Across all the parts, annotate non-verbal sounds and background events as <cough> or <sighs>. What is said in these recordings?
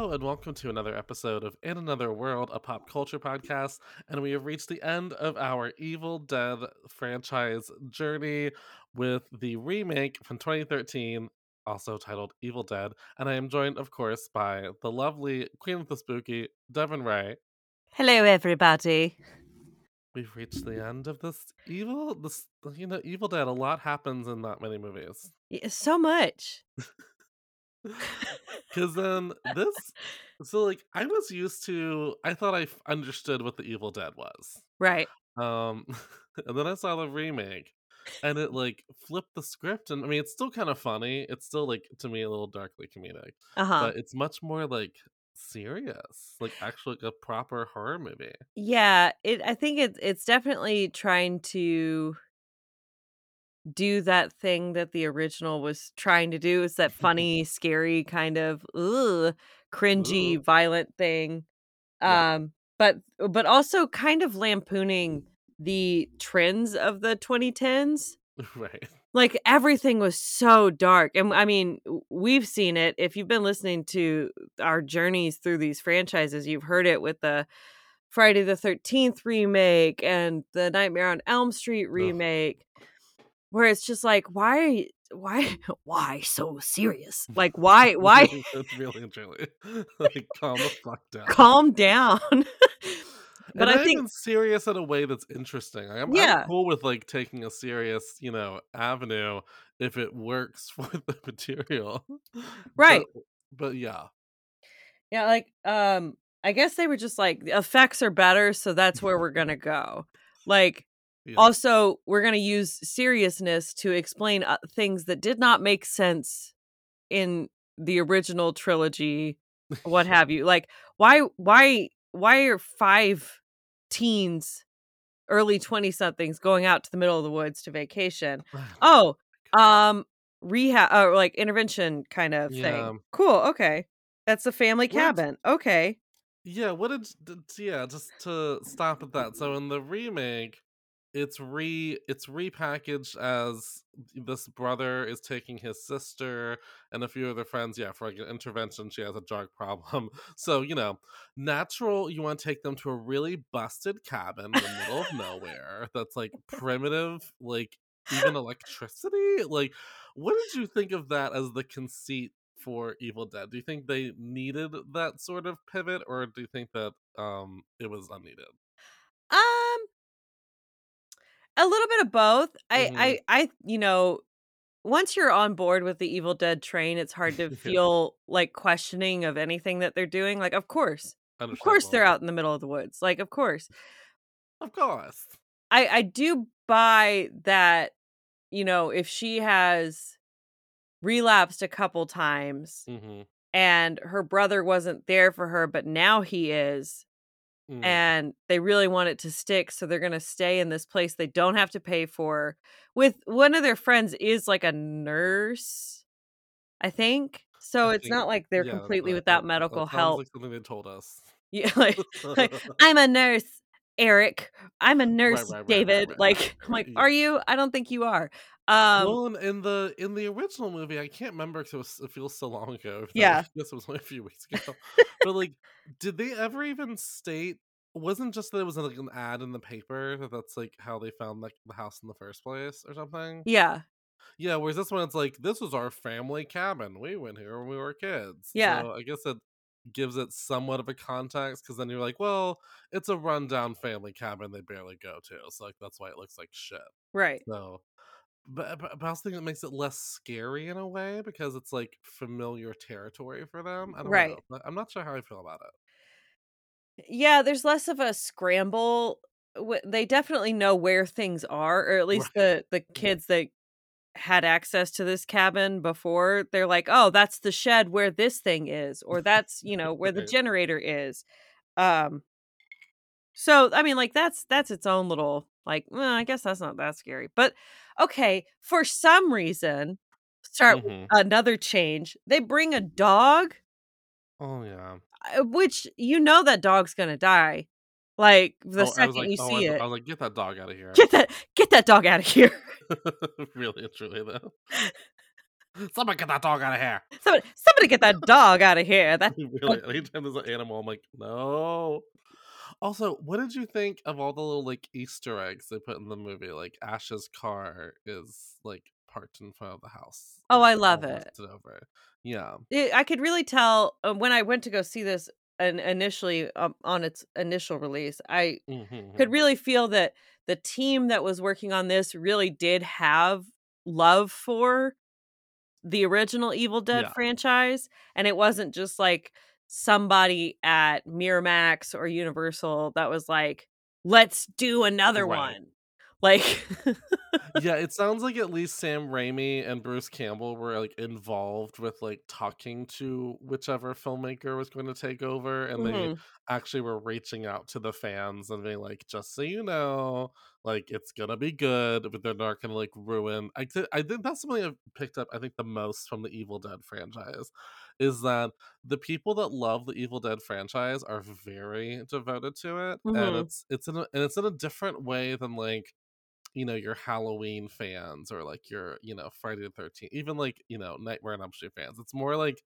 Hello, and welcome to another episode of In Another World, a pop culture podcast. And we have reached the end of our Evil Dead franchise journey with the remake from 2013, also titled Evil Dead. And I am joined, of course, by the lovely Queen of the Spooky, Devon Ray. Hello, everybody. We've reached the end of this evil, this you know, Evil Dead. A lot happens in that many movies. Y- So much. <laughs> <laughs> Because then this, so like I was used to, I thought I f- understood what the Evil Dead was. Right. Um, <laughs> and then I saw the remake, and it like flipped the script, and I mean it's still kind of funny. It's still like to me a little darkly comedic, Uh huh. but it's much more like serious, like actually like a proper horror movie. Yeah. It. I think it's it's definitely trying to do that thing that the original was trying to do. It's that <laughs> funny, scary kind of ugh, cringy, Ooh. violent thing. Yeah. Um. But but also kind of lampooning the trends of the 2010s. <laughs> right. like everything was so dark and i mean we've seen it if you've been listening to our journeys through these franchises you've heard it with the friday the 13th remake and the nightmare on elm street remake where it's just like why why <laughs> why so serious <laughs> like why why It's really truly <laughs> like calm the fuck down. calm down but and i think serious in a way that's interesting. Like, I'm, Yeah. I'm cool with like taking a serious, you know, avenue if it works for the material. Right. But, but yeah, Yeah, like um I guess they were just like the effects are better, so that's where we're gonna go. Like yeah. also we're gonna use seriousness to explain uh, things that did not make sense in the original trilogy, what <laughs> have you. Like why why why are five teens, early twenty somethings going out to the middle of the woods to vacation? Oh, um rehab or like intervention kind of Yeah. thing. Cool, okay. That's a family cabin. Okay. yeah. What did, did yeah? Just to stop at that. So in the remake, it's re it's repackaged as this brother is taking his sister and a few other friends yeah for like an intervention she has a drug <laughs> problem. So you know natural you want to take them to a really busted cabin in the middle of nowhere that's like primitive like even electricity? Like what did you think of that as the conceit for evil dead? Do you think they needed that sort of pivot or do you think that um it was unneeded? Um a little bit of both. I Mhm. I I you know, once you're on board with the Evil Dead train, it's hard to <laughs> feel like questioning of anything that they're doing. Like of course. Of course they're out in the middle of the woods. Like of course. of course I I do buy that you know, if she has relapsed a couple times hmm and her brother wasn't there for her but now he is Mm. and they really want it to stick so they're going to stay in this place they don't have to pay for with one of their friends is like a nurse I think. So I it's think not like they're yeah, completely that, without that, medical that help. like something they told us. Yeah, like, like <laughs> I'm a nurse, Eric. I'm a nurse, right, right, David. right, like I'm like, <laughs> are you? I don't think you are. Um, well, in, in the in the original movie, I can't remember because it, was- it feels so long ago. Yeah. I guess it was only a few weeks ago. <laughs> but like, did they ever even state? Wasn't just that it was like an ad in the paper that that's like how they found like the house in the first place or something. yeah, Yeah, whereas this one, it's like this was our family cabin. We went here when we were kids. Yeah. so I guess it gives it somewhat of a context because then you're like, well, it's a rundown family cabin they barely go to, so like that's why it looks like shit. right. So, but, but, I also think it makes it less scary in a way because it's like familiar territory for them. I don't right. know. I'm not sure how I feel about it. Yeah, there's less of a scramble. They definitely know where things are, or at least the the kids that had access to this cabin before. They're like, oh, that's the shed where this thing is, or that's you know where the generator is. Um, so I mean, like that's that's its own little like. Well, I guess that's not that scary, but okay. For some reason, start Mhm. another change. They bring a dog Oh yeah. uh, which you know that dog's gonna die like the oh, second like, you oh, see I, it I was like, get that dog out of here. get that get that dog out of here <laughs> really truly though. <laughs> Somebody get that dog out of here. somebody, somebody get that dog out of here that <laughs> really, anytime there's an animal, I'm like, no. Also, what did you think of all the little like Easter eggs they put in the movie? Like Ash's car is like parked in front of the house. Oh, I love all it. Over. Yeah. it, i could really tell uh, when i went to go see this and initially um, on its initial release i Mhm, could really feel that the team that was working on this really did have love for the original Evil Dead Yeah. franchise and it wasn't just like somebody at Miramax or Universal that was like let's do another Right. one like <laughs> yeah, it sounds like at least Sam Raimi and Bruce Campbell were like involved with like talking to whichever filmmaker was going to take over, and they Mhm. actually were reaching out to the fans and being like, "Just so you know, like it's gonna be good, but they're not gonna like ruin." I th- I think that's something I've picked up. I think the most from the Evil Dead franchise is that the people that love the Evil Dead franchise are very devoted to it, and Mhm. it's it's in a, and it's in a different way than like you know your Halloween fans or like your you know Friday the Thirteenth, even like you know Nightmare on Elm Street fans. It's more like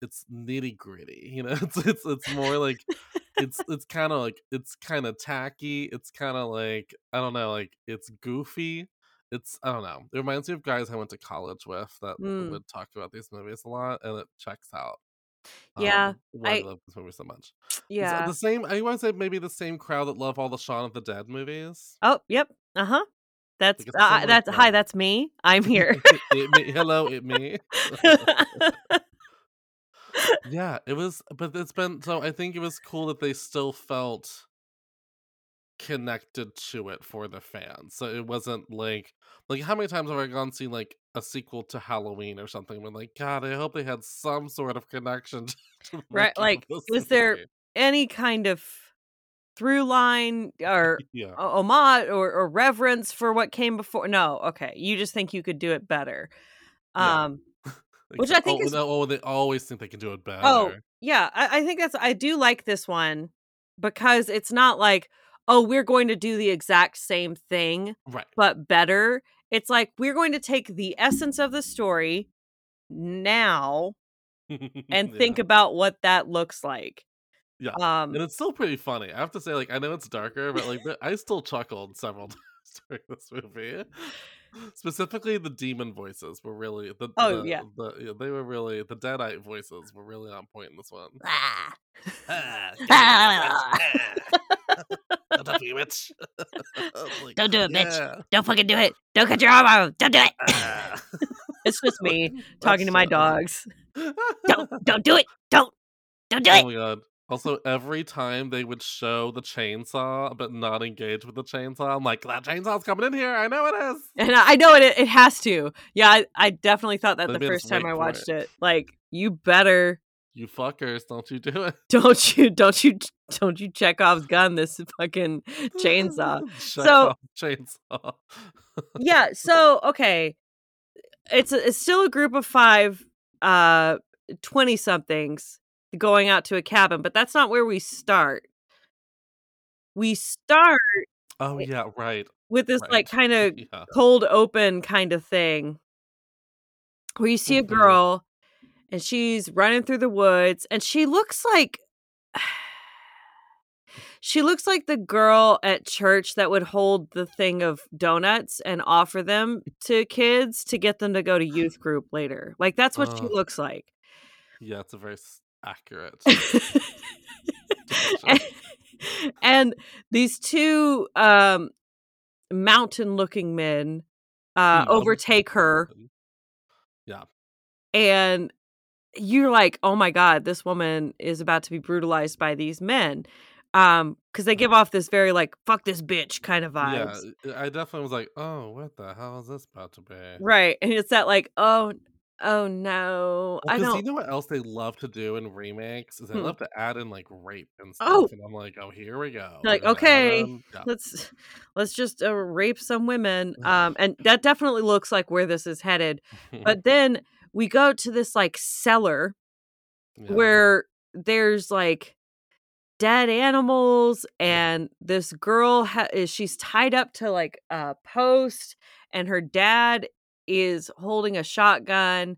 it's nitty gritty. You know, <laughs> it's it's it's more like it's <laughs> it's kind of like it's kind of tacky. It's kind of like I don't know, like it's goofy. It's I don't know. It reminds me of guys I went to college with that Mm. would talk about these movies a lot, and it checks out. Yeah, um, why I, I- love this movie so much. It's yeah the same. I want to say maybe the same crowd that love all the Shaun of the Dead movies. oh yep uh-huh that's uh, similar that's hi that's me i'm <laughs> here it me, hello, it me. <laughs> yeah, it was, but it's been so. I think it was cool that they still felt connected to it for the fans. So it wasn't like like how many times have I gone and seen like a sequel to Halloween or something? Been like, God, I hope they had some sort of connection. <laughs> Right, like, <laughs> was there- any kind of through line or <laughs> Yeah, homage or, or reverence for what came before no okay you just think you could do it better Yeah. um which I think oh, is- oh, they always think they can do it better. Oh, yeah, I, I think that's I do like this one because it's not like, oh, we're going to do the exact same thing right. but better. It's like we're going to take the essence of the story now <laughs> and think about what that looks like. Yeah. Um and it's still pretty funny. I have to say, like, I know it's darker, but like, I still chuckled several <laughs> times during this movie. Specifically, the demon voices were really the. Oh, the- yeah. the, yeah, they were really the Deadite voices were really on point in this one. ah. Ah, <laughs> Don't touch me, witch. Like, Don't do it, bitch. Don't fucking do it. Don't cut your arm off. Don't do it. Ah. <laughs> It's just <laughs> me talking to my dogs. Don't <laughs> don't do it. Don't don't do Oh it. my god. Also, every time they would show the chainsaw but not engage with the chainsaw, I'm like, that chainsaw's coming in here. I know it is. And I know it it has to. Yeah, I, I definitely thought that the first time I watched it. it. Like, you better You fuckers, don't you do it. <laughs> don't you don't you don't you Chekhov's gun this fucking chainsaw. <laughs> So- chainsaw. yeah, so okay. It's a, it's still a group of 5 uh 20 somethings going out to a cabin, but that's not where we start. We start Oh yeah, right. with this like kind of <laughs> Yeah. cold open kind of thing where you see a Mhm. girl and she's running through the woods and she looks like <sighs> she looks like the girl at church that would hold the thing of donuts and offer them to kids to get them to go to youth group later. Like that's what she looks like. Yeah, it's a very accurate. <laughs> and, and these two um mountain looking men uh Mm, overtake her Yeah. and you're like oh my god this woman is about to be brutalized by these men um because they give off this very like fuck this bitch kind of vibe. Yeah, I definitely was like, oh, what the hell is this about to be? right and it's that like oh oh no i don't you know what else they love to do in remakes is they Hmm. love to add in like rape and stuff, Oh. and I'm like, oh, here we go. Like We're gonna add okay yeah. let's let's just uh, rape some women <laughs> um and that definitely looks like where this is headed <laughs> but then we go to this like cellar Yeah. where there's like dead animals and this girl ha- is she's tied up to like a post and her dad is holding a shotgun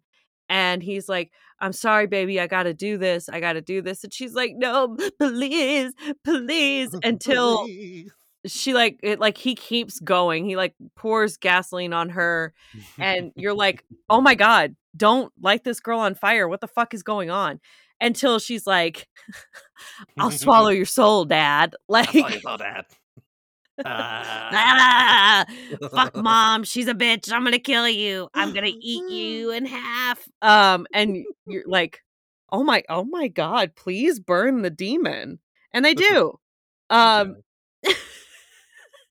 and he's like i'm sorry baby i gotta do this i gotta do this and she's like no <laughs> please please <laughs> until Please. She like it like he keeps going he like pours gasoline on her and you're like oh my god don't light this girl on fire what the fuck is going on? Until she's like <laughs> <laughs> <laughs> i'll swallow your soul dad. Like That's all you saw, Dad. "Ah, fuck mom she's a bitch i'm gonna kill you i'm gonna eat you in half. Um and you're like oh my oh my god please burn the demon. And they do. Um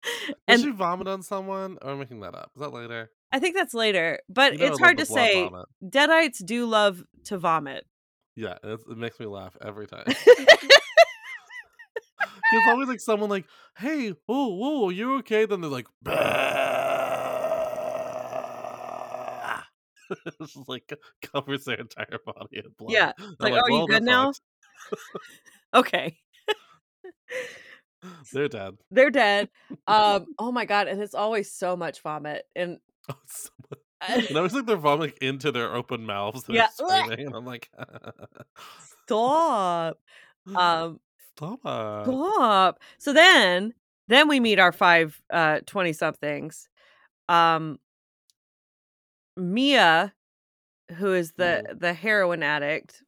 <laughs> Did she vomit on someone? Oh, or am I making that up? Is that later? I think that's later, but You know I it's love hard the to blood say. vomit. Deadites do love to vomit. Yeah, it's, it makes me laugh every time. <laughs> <laughs> It's always like someone like, "Hey, whoa, whoa, you okay?" Then they're like, "Bah." it's just like covers their entire body in blood. Yeah, I'm like, "Oh, you "Well, good now?" okay, <laughs> They're dead. they're dead. <laughs> Um, oh my god, and it's always so much vomit. And Oh, so much. And I was like they're vomiting into their open mouths. They're Yeah. screaming, and I'm like, <laughs> stop, um, "Stop it!" stop. So then, then we meet our five uh twenty somethings. Um, Mia, who is the the heroin addict.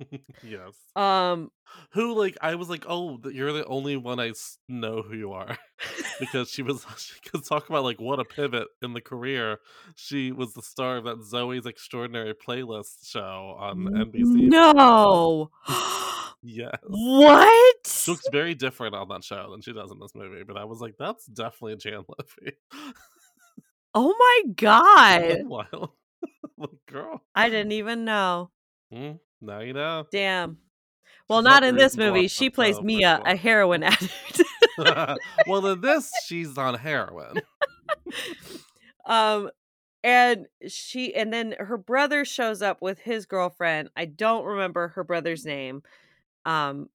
<laughs> yes. Um, Who like I was like, oh, you're the only one I know who you are <laughs> because she was <laughs> she could talk about like what a pivot in the career. She was the star of that Zoey's Extraordinary Playlist show on NBC. no. Yes. what? She looks very different on that show than she does in this movie, but I was like, that's definitely Jane Levy. Oh my god. wild. like, girl, I didn't even know. hmm, now you know. Damn. Well, not not in this movie. She plays Mia, a heroin addict. <laughs> well, in this, <laughs> she's on heroin. <laughs> um and she and then her brother shows up with his girlfriend. I don't remember her brother's name. Um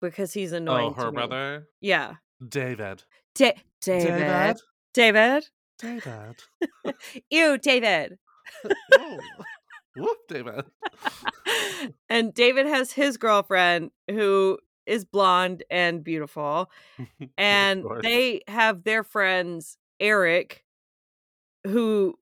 because he's annoying. oh, her brother, Yeah. David. Da- David. David. David. Ew, David. oh. Whoop, David. And David has his girlfriend who is blonde and beautiful. <laughs> And they have their friends, Eric, who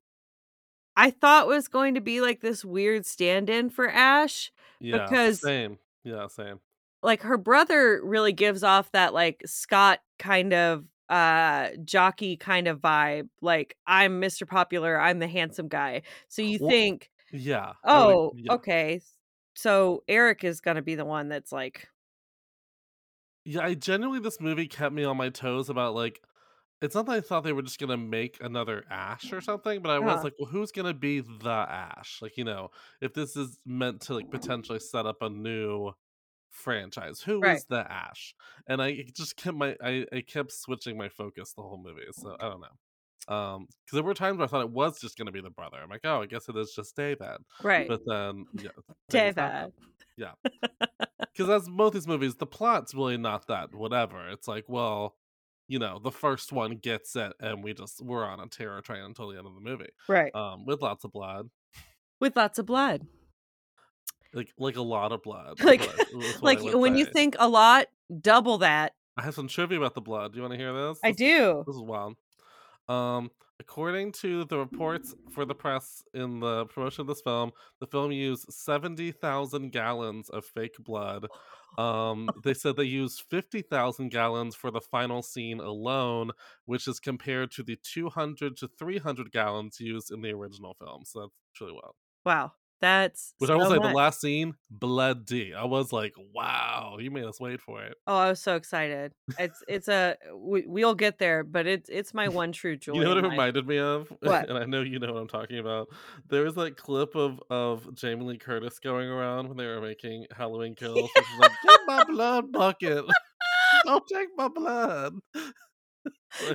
I thought was going to be like this weird stand in for Ash. yeah, because- same. Yeah, same. Like her brother really gives off that like Scott kind of uh jockey kind of vibe like i'm mr popular i'm the handsome guy so you Well, think Yeah. I oh yeah. okay so eric is gonna be the one that's like Yeah, I genuinely this movie kept me on my toes about like it's not that I thought they were just gonna make another Ash or something, but I was Uh. like, well, who's gonna be the Ash? Like, you know, if this is meant to like potentially set up a new franchise, who is Right. the Ash? And I just kept my I, I kept switching my focus the whole movie. So I don't know. Um, because there were times where I thought it was just gonna be the brother. I'm like, oh, I guess it is just David. Right. But then, yeah, maybe it's not that. David. Because <laughs> as both these movies, the plot's really not that whatever. It's like, well, you know, the first one gets it, and we just we're on a terror train until the end of the movie. Right. Um, with lots of blood, With lots of blood. like like a lot of blood. <laughs> Like what I- <laughs> is what I like when you think a lot, double that. I have some trivia about the blood. Do you want to hear this? I This- do. This is wild. Um, according to the reports for the press in the promotion of this film, the film used seventy thousand gallons of fake blood. Um, they said they used fifty thousand gallons for the final scene alone, which is compared to the two hundred to three hundred gallons used in the original film. So that's truly well. Wow. That's Which I will so say, the last scene, bloody. I was like, wow, you made us wait for it. Oh, I was so excited. It's it's a we, we'll get there, but it's it's my one true joy. <laughs> You know what it life. reminded me of? <laughs> What? and I know you know what I'm talking about. There was that clip of of Jamie Lee Curtis going around when they were making Halloween <laughs> Kills. and she's like, "Get my blood bucket! Don't take my blood."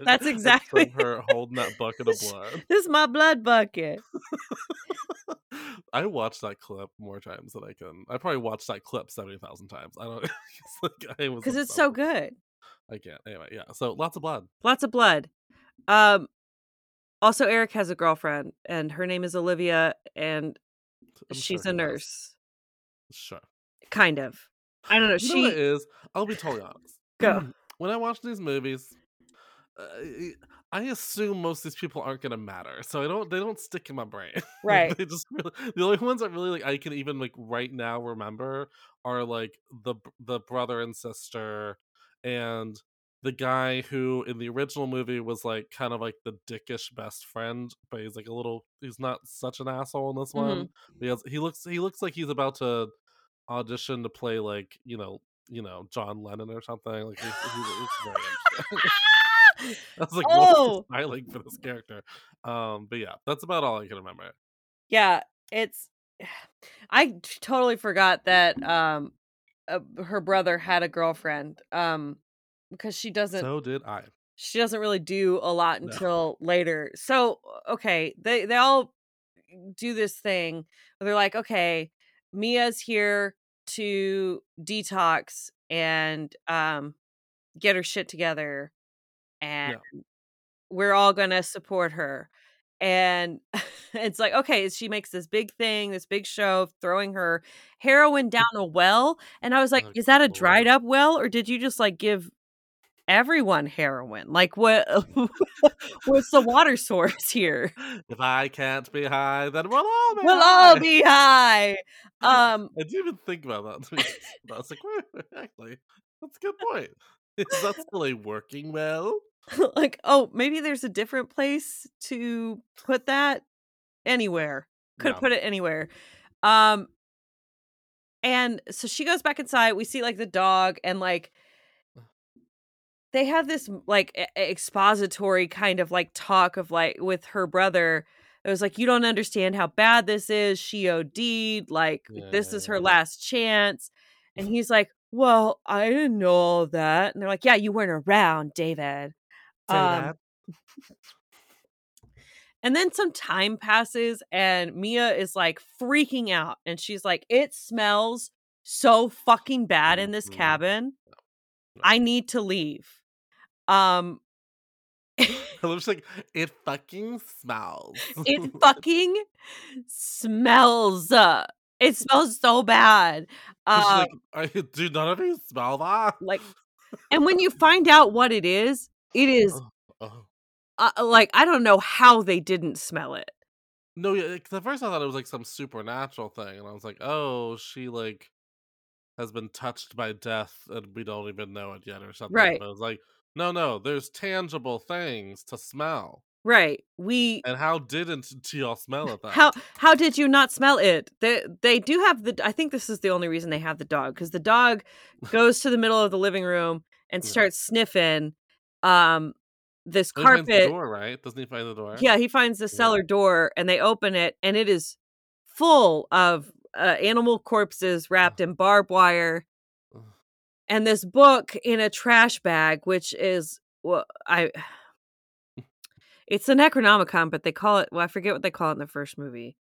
That's <laughs> exactly- from her holding that bucket of blood. This is my blood bucket. <laughs> I watched that clip more times than I can. I probably watched that clip seventy thousand times. I don't. <laughs> it's like I was Because it's so good. I can't. Anyway, yeah. So lots of blood. Lots of blood. Um also Eric has a girlfriend and her name is Olivia and I'm she's sure a nurse. Sure. Kind of. I don't know. You know She is? I'll be totally honest. Go. <clears throat> When I watch these movies, I assume most of these people aren't gonna matter, so I don't. They don't stick in my brain. <laughs> Right. they just really, the only ones that really like I can even like right now remember are like the the brother and sister, and the guy who in the original movie was like kind of like the dickish best friend, but he's like a little. He's not such an asshole in this Mhm. one. He has, he looks he looks like he's about to audition to play like you know you know John Lennon or something. Like he's, he's, he's very interesting. I <laughs> was like, Oh! styling for this character? Um, but yeah, that's about all I can remember. Yeah, it's <sighs> I totally forgot that um uh, her brother had a girlfriend um because she doesn't So did I. she doesn't really do a lot No. until later. So okay, they they all do this thing. Where they're like, okay, Mia's here to detox and um get her shit together, and we're all gonna support her. And <laughs> it's like, okay, she makes this big thing, this big show of throwing her heroin down a well. And I was like, is that a dried up well, or did you just like give everyone heroin? Like, what? <laughs> what's the water source here? If I can't be high, then we'll all be We'll high. all be high. <laughs> Um, I didn't even think about that. to I was like, wait, actually, that's a good point. Is that still a working well? <laughs> like, oh, maybe there's a different place to put that. Anywhere. Could have Yeah. put it anywhere. Um and so she goes back inside. We see like the dog and like they have this like expository kind of like talk of like with her brother. It was like you don't understand how bad this is. She OD'd. Like Yeah, this is her yeah. last chance. And <laughs> he's like, "Well, I didn't know all that." And they're like, "Yeah, you weren't around, David." Say Um, that. And then some time passes, and Mia is like freaking out, and she's like, "It smells so fucking bad in this Mhm. cabin. I need to leave." Um, <laughs> I was like, it fucking smells. it <laughs> fucking smells. uh, It smells so bad. Uh, like, do none of you smell that? like, and when you find out what it is, it is Oh, oh. uh, like I don't know how they didn't smell it. No, yeah, at first I thought it was like some supernatural thing, and I was like, oh, she like has been touched by death, and we don't even know it yet, or something. Right. But was like, no, no, there's tangible things to smell, Right? We and how didn't y'all smell it? How how did you not smell it? They they do have the. I think this is the only reason they have the dog because the dog <laughs> goes to the middle of the living room and Yeah. starts sniffing, um, this He finds the carpet. door, right? Doesn't he find the door? Yeah, he finds the cellar door and they open it and it is full of uh, animal corpses wrapped in barbed wire and this book in a trash bag, which is well, I. <laughs> It's a Necronomicon, but they call it. Well, I forget what they call it in the first movie.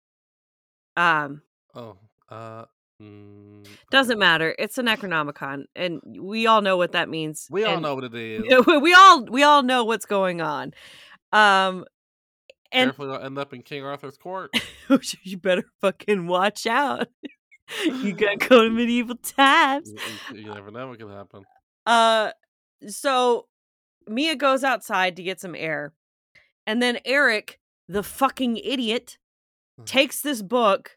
Um, Oh, uh, doesn't matter. It's a Necronomicon, and we all know what that means. We all and- know what it <laughs> is. we all we all know what's going on. Um, and Careful, you'll end up in King Arthur's court. <laughs> you better fucking watch out. <laughs> you got to go to medieval times. you, you- you never know what can happen. Uh, so Mia goes outside to get some air, and then Eric, the fucking idiot, Mhm. takes this book.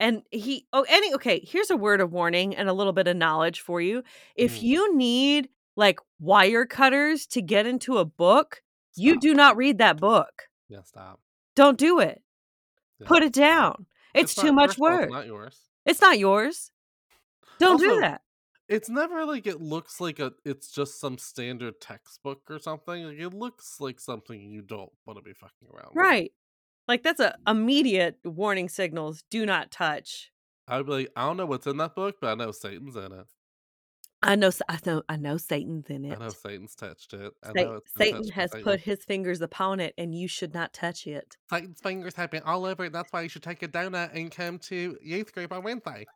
And he oh any okay, here's a word of warning and a little bit of knowledge for you. If Mm. you need like wire cutters to get into a book, you do not read that book. Yeah, stop. Don't do it. Yeah, Put it down. It's, not- too much it's work. Not yours. It's not yours. Don't do that. It's never like it looks like a. It's just some standard textbook or something. Like it looks like something you don't want to be fucking around. with. Right. Like that's a immediate warning signals. Do not touch. I'd be like, I don't know what's in that book, but I know Satan's in it. I know. I know. I know Satan's in it. I know Satan's touched it. I Sa- know it's Satan touched has Satan. put his fingers upon it, and you should not touch it. Satan's fingers have been all over it. That's why you should take a donut and come to youth group on Wednesday.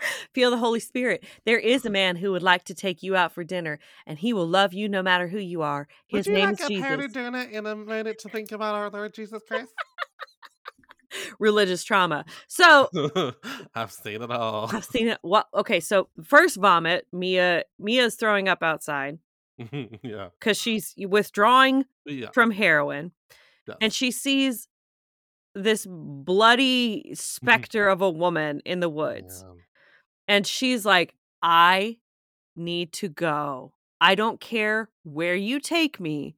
<laughs> Feel the Holy Spirit. There is a man who would like to take you out for dinner, and he will love you no matter who you are. His Would you name like is a Jesus. donut in a minute to think about our Lord Jesus Christ? Religious trauma. So <laughs> I've seen it all. I've seen it. Well, okay. So first vomit. Mia. Mia's throwing up outside <laughs> yeah. because she's withdrawing Yeah. from heroin. yes. and she sees this bloody <laughs> specter of a woman in the woods Yeah. and she's like i need to go i don't care where you take me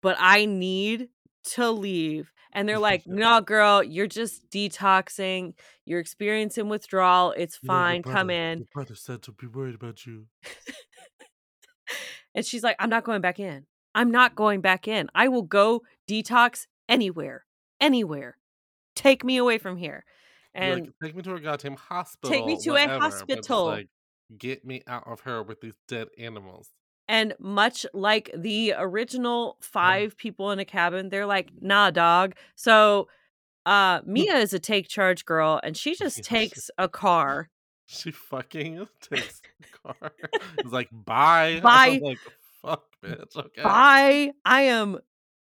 but i need to leave and they're like <laughs> no girl you're just detoxing you're experiencing withdrawal it's You know, your fine come brother- in Your brother said to be worried about you. <laughs> and she's like i'm not going back in i'm not going back in i will go detox anywhere anywhere take me away from here You're and like, take me to a goddamn hospital. Take me to a whatever," but hospital. like, get me out of here with these dead animals. And much like the original five people in a cabin, they're like, nah, dog. So uh Mia is a take charge girl and she <laughs> just takes a car. She fucking <laughs> takes the car. It's like bye. Bye. Like fuck, bitch. Okay. Bye. I am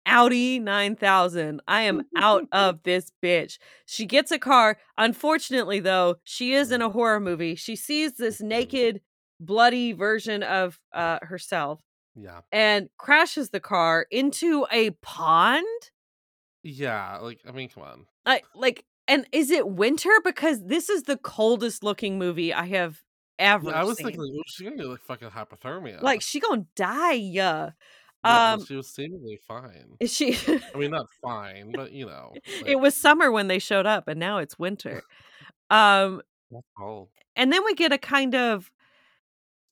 Audi 9000. I am out <laughs> of this bitch. She gets a car. Unfortunately, though, she is in a horror movie. She sees this naked, bloody version of uh, herself Yeah. and crashes the car into a pond. Yeah. Like I mean, come on. I like and is it winter because this is the coldest looking movie I have ever Yeah, I was seen. thinking, like, she's gonna get like fucking hypothermia. like she gonna die. Yeah. Yeah, Um she was seemingly fine. is she I mean, not <laughs> fine, but you know, it was summer when they showed up and now it's winter. <laughs> Um that's cold. and then we get a kind of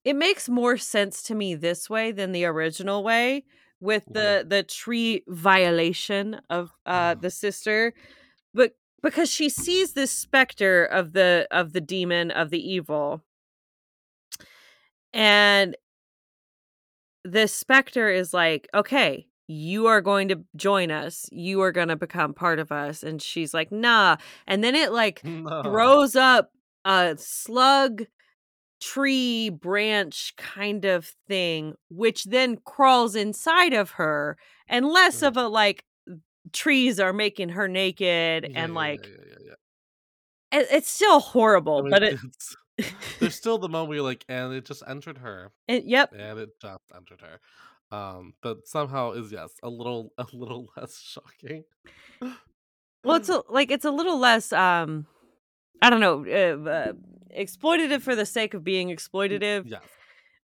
it makes more sense to me this way than the original way with the the tree violation of uh Mhm. the sister but because she sees this specter of the of the demon of the evil. And this specter is like okay you are going to join us. You are going to become part of us. And she's like nah. And then it like <laughs> No. throws up a slug tree branch kind of thing which then crawls inside of her and less Mm. of a like trees are making her naked Yeah, and like yeah, yeah, it- it's still horrible I mean, but it it's, <laughs> there's still the moment where you're like, and it just entered her, it- yep and it just entered her. Um, but somehow is yes, a little, <laughs> a little less shocking. well it's <laughs> a, like it's a little less um i don't know uh, uh, exploitative for the sake of being exploitative Yeah.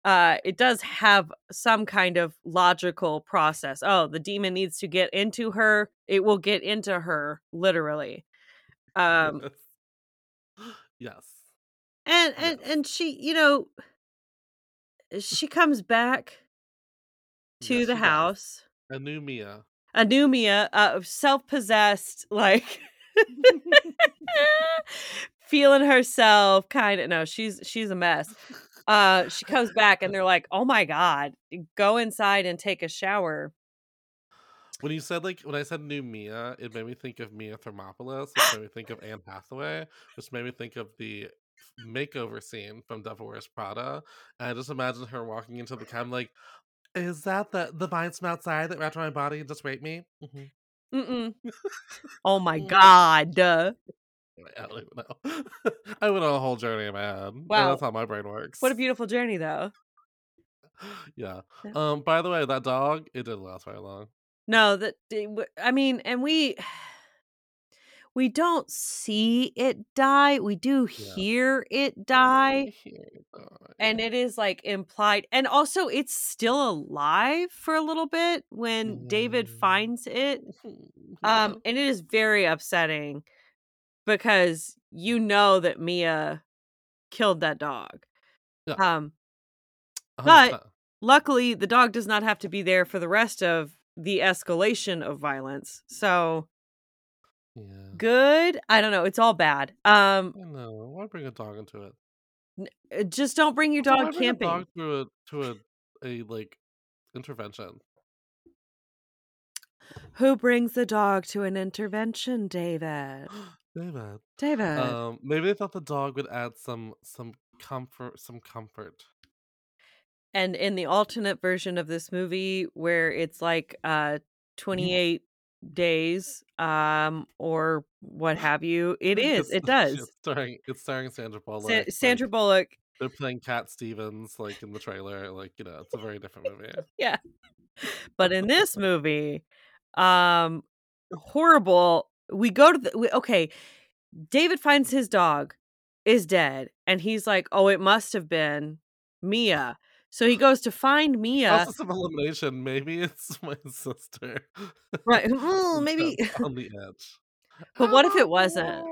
uh it does have some kind of logical process oh the demon needs to get into her it will get into her literally um yes, <gasps> and and Yes. and she you know she comes back to Yes, the does. house a new Mia. Anumia, uh, self-possessed, like <laughs> <laughs> <laughs> feeling herself, kind of. No, she's she's a mess. Uh, she <laughs> comes back and they're like, "Oh my god, go inside and take a shower." When you said like when I said new Mia, it made me think of Mia Thermopolis, which made me think of Anne Hathaway, which made me think of the makeover scene from Devil Wears Prada. And I just imagine her walking into the cabin like, "Is that the the vines from outside that wrapped around my body and just raped me?" Mhm. Mm-mm. Oh my <laughs> god. <laughs> I don't even know. <laughs> I went on a whole journey in my head. Wow. that's how my brain works. What a beautiful journey, though. <laughs> yeah. Um. By the way, that dog, it didn't last very long. No, that I mean, and we <sighs> we don't see it die. We do Yeah. hear it die, Hear it die. and it is like implied. And also, it's still alive for a little bit when David Mhm. finds it. Um, and it is very upsetting because you know that Mia killed that dog. Yeah. Um, but- luckily, the dog does not have to be there for the rest of the escalation of violence. So yeah. good. I don't know. It's all bad. Um, know. Why bring a dog into it? uh, just don't bring your dog bring a camping. dog to a to a a like intervention. Who brings the dog to an intervention, David? <gasps> <gasps> David. David. Um, maybe they thought the dog would add some some comfort, some comfort. and in the alternate version of this movie where it's like uh 28 days um or what <laughs> have you it is it <laughs> does It's starring it's starring Sandra Bullock. Sa- sandra bullock they're playing Cat Stevens like in the trailer. Like you know, it's a very different movie. <laughs> yeah but in this movie um horrible we go to the we, okay david finds his dog is dead and he's like oh it must have been mia so he goes to find mia Also, some elimination. Maybe it's <laughs> my sister. right mm, <laughs> maybe on <laughs> the edge. But what if it wasn't?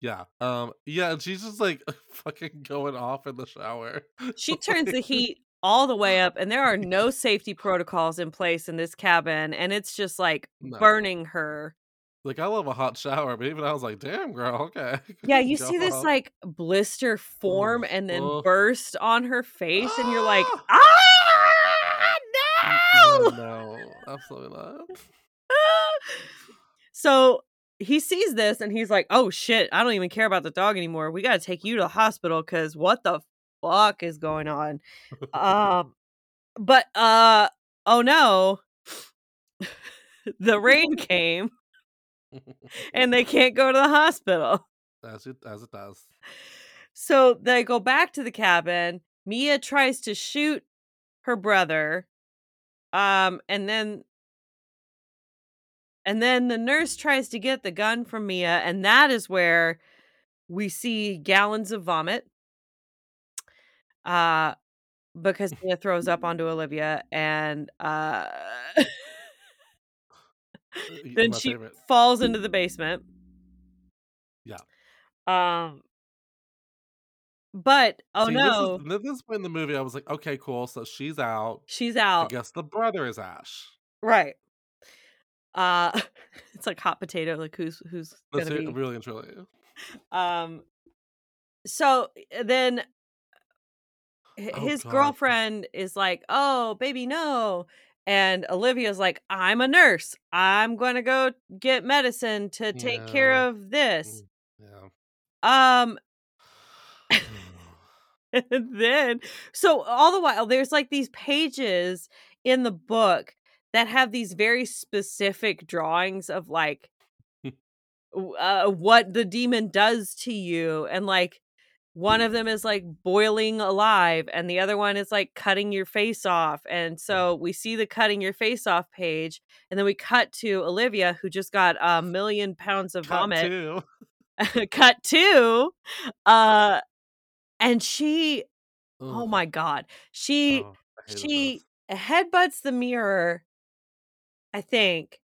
yeah. Um. Yeah. and She's just like fucking going off in the shower. she turns the heat all the way up and there are <laughs> no safety protocols in place in this cabin and it's just like No. burning her Like I love a hot shower, but even I was like, "Damn, girl, okay." <laughs> yeah you see this like blister form Ugh, and then ugh. burst on her face and you're like <gasps> Ah! Mm, no no, absolutely not. <laughs> so he sees this and he's like oh shit i don't even care about the dog anymore we gotta take you to the hospital because what the fuck is going on. <laughs> Um but uh oh no. <laughs> The rain came <laughs> and they can't go to the hospital. As it as it does. so they go back to the cabin. Mia tries to shoot her brother um and then and then the nurse tries to get the gun from mia and that is where we see gallons of vomit uh because <laughs> mia throws up onto olivia and uh <laughs> then my she favorite. falls into the basement Yeah. um but oh See, no This, is, this point in the movie, I was like, okay, cool. So she's out. she's out. I guess the brother is Ash. Right. Uh <laughs> it's like hot potato, like who's who's That's gonna it, be really and truly. um so uh, then Oh, his God. girlfriend is like, "Oh, baby, no." And Olivia's like, "I'm a nurse. I'm going to go get medicine to take care of this." Yeah. Um <laughs> and then so all the while there's like these pages in the book that have these very specific drawings of like <laughs> uh, what the demon does to you and like one of them is like boiling alive and the other one is like cutting your face off and so we see the cutting your face off page and then we cut to olivia who just got a million pounds of vomit. Cut vomit two. <laughs> cut to uh and she oh my god she Oh, she headbutts the mirror i think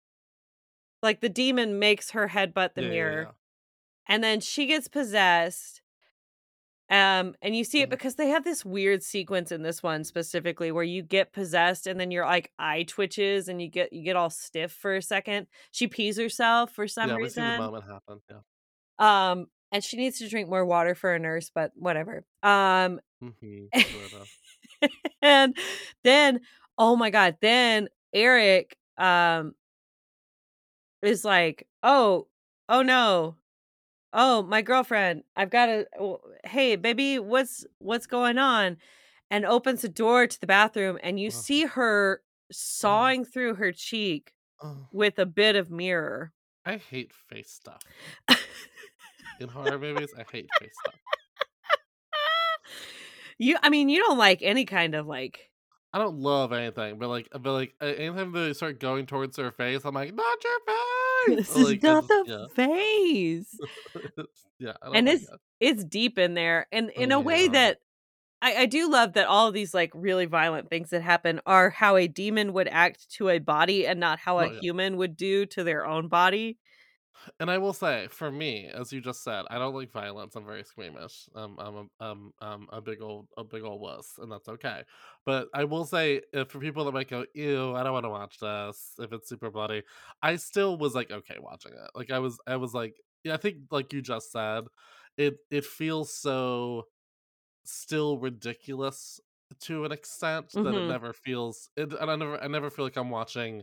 like the demon makes her headbutt the Yeah, yeah, mirror yeah. and then she gets possessed um and you see it Mhm. because they have this weird sequence in this one specifically where you get possessed and then your like eye twitches and you get you get all stiff for a second she pees herself for some yeah, we see the reason moment happen. Yeah. um and she needs to drink more water for a nurse but whatever um Mm-hmm. <laughs> and then oh my god then eric um is like oh oh no oh my girlfriend i've got a hey baby what's what's going on and opens the door to the bathroom and you Ugh. see her mm-hmm. sawing through her cheek Oh, with a bit of mirror I hate face stuff. <laughs> In horror movies, I hate face stuff. you i mean you don't like any kind of like I don't love anything, but like, but like, anytime they start going towards her face, I'm like, not your <laughs> face. this Or, is not just- the face yeah, <laughs> yeah. I don't and it's it. it's deep in there and oh, in Oh, a way that I, I do love that all of these like really violent things that happen are how a demon would act to a body and not how a Oh, yeah. human would do to their own body. And I will say, for me, as you just said, I don't like violence. I'm very squeamish. Um, I'm a um, um a big old a big old wuss, and that's okay. But I will say, if for people that might go, "Ew, I don't want to watch this," if it's super bloody, I still was like okay watching it. Like I was, I was like, yeah, I think like you just said, it it feels so still ridiculous to an extent that it Mhm. never feels. It, and I never, I never feel like I'm watching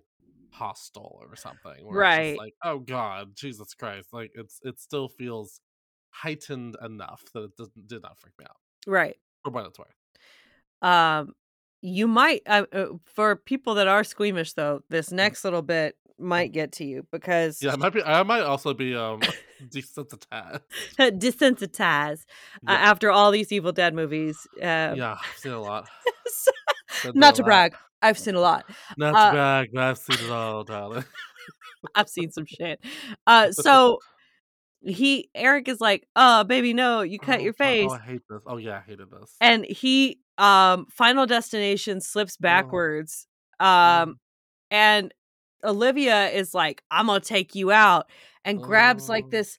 Hostel or something Right. like oh god jesus christ like it's it still feels heightened enough that it doesn't did not freak me out. Right. for what it's worth. Um you might uh, uh, for people that are squeamish though, this next little bit might get to you because yeah i might be i might also be um desensitized. <laughs> desensitized uh, after all these Evil Dead movies. Um, yeah i've seen a lot. <laughs> through not to brag, I've seen a lot. not uh, i've seen it all darling <laughs> I've seen some shit. Uh, so <laughs> he Eric is like, "Oh, baby, no, you cut Oh, your face," oh i hate this oh yeah i hated this and he um Final Destination slips backwards. Oh. Um, and Olivia is like, "I'm gonna take you out," and grabs like Oh. this.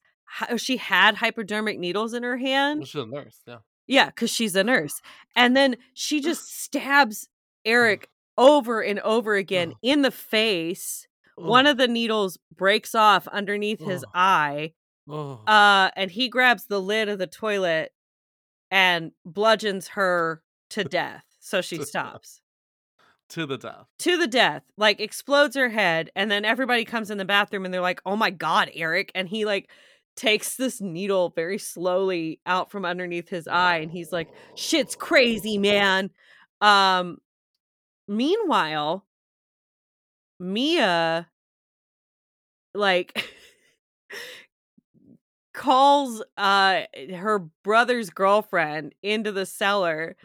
She had hypodermic needles in her hand. well, she's a nurse yeah Yeah, because she's a nurse. And then she <sighs> just stabs Eric over and over again Ugh. in the face. One of the needles breaks off underneath his eye. oh Uh, and he grabs the lid of the toilet and bludgeons her to death. So she To death. stops. to the death To the death, like explodes her head, and then everybody comes in the bathroom and they're like, "Oh my god, Eric!" And he like takes this needle very slowly out from underneath his eye, and he's like, "Shit's crazy, man." Um, meanwhile, Mia like calls uh her brother's girlfriend into the cellar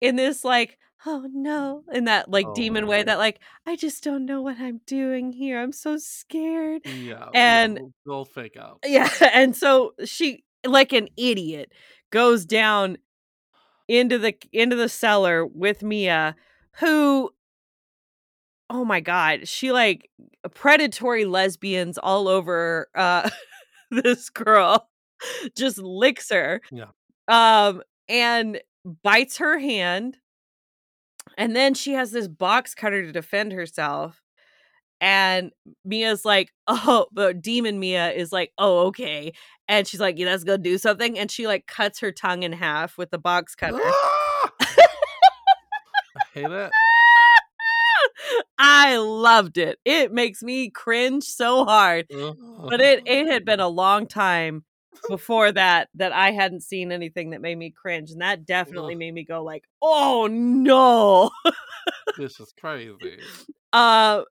in this like oh no in that like demon way Oh. that like i just don't know what i'm doing here. I'm so scared. Yeah And- we'll, we'll fake out. Yeah <laughs> and so she like an idiot goes down into the into the cellar with mia who oh my god she like predatory lesbians all over uh <laughs> this girl <laughs> just licks her Yeah. um and bites her hand and then she has this box cutter to defend herself and Mia's like, <laughs> oh, but demon Mia is like, oh, okay. And she's like, yeah, that's gonna do something. And she like cuts her tongue in half with the box cutter. Ah! I. <laughs> I loved it. It makes me cringe so hard. But it it had been a long time before that that I hadn't seen anything that made me cringe. And that definitely made me go like, oh no. this is crazy. <laughs> Uh